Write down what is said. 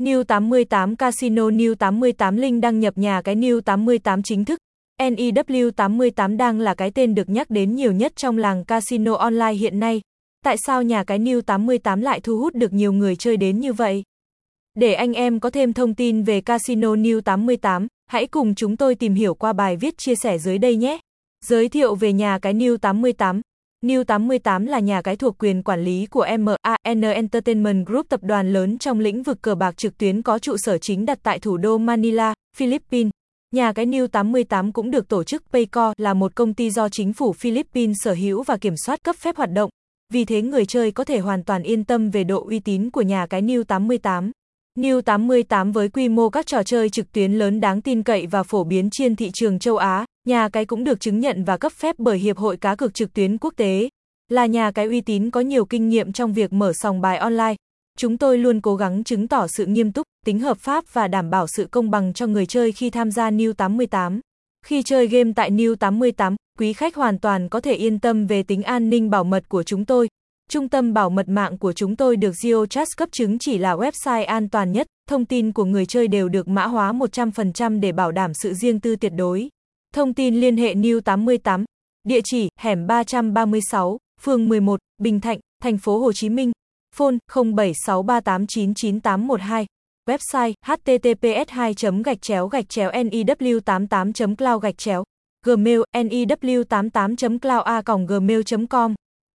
New 88 Casino New 88 Linh đăng nhập nhà cái New 88 chính thức. NEW 88 đang là cái tên được nhắc đến nhiều nhất trong làng casino online hiện nay. Tại sao nhà cái New 88 lại thu hút được nhiều người chơi đến như vậy? Để anh em có thêm thông tin về Casino New 88, hãy cùng chúng tôi tìm hiểu qua bài viết chia sẻ dưới đây nhé. Giới thiệu về nhà cái New 88. New 88 là nhà cái thuộc quyền quản lý của MAN Entertainment Group tập đoàn lớn trong lĩnh vực cờ bạc trực tuyến có trụ sở chính đặt tại thủ đô Manila, Philippines. Nhà cái New 88 cũng được tổ chức Paycor là một công ty do chính phủ Philippines sở hữu và kiểm soát cấp phép hoạt động. Vì thế người chơi có thể hoàn toàn yên tâm về độ uy tín của nhà cái New 88. New 88 với quy mô các trò chơi trực tuyến lớn đáng tin cậy và phổ biến trên thị trường châu Á, nhà cái cũng được chứng nhận và cấp phép bởi Hiệp hội Cá cược trực tuyến quốc tế. Là nhà cái uy tín có nhiều kinh nghiệm trong việc mở sòng bài online. Chúng tôi luôn cố gắng chứng tỏ sự nghiêm túc, tính hợp pháp và đảm bảo sự công bằng cho người chơi khi tham gia New 88. Khi chơi game tại New 88, quý khách hoàn toàn có thể yên tâm về tính an ninh bảo mật của chúng tôi. Trung tâm bảo mật mạng của chúng tôi được GeoTrust cấp chứng chỉ là website an toàn nhất, thông tin của người chơi đều được mã hóa 100% để bảo đảm sự riêng tư tuyệt đối. Thông tin liên hệ New 88, địa chỉ hẻm 336, phường 11, Bình Thạnh, thành phố Hồ Chí Minh. Phone 0763899812. Website https 2 gạch chéo gạch chéo new 88 cloud gạch chéo. Gmail new 88 cloud a gmail com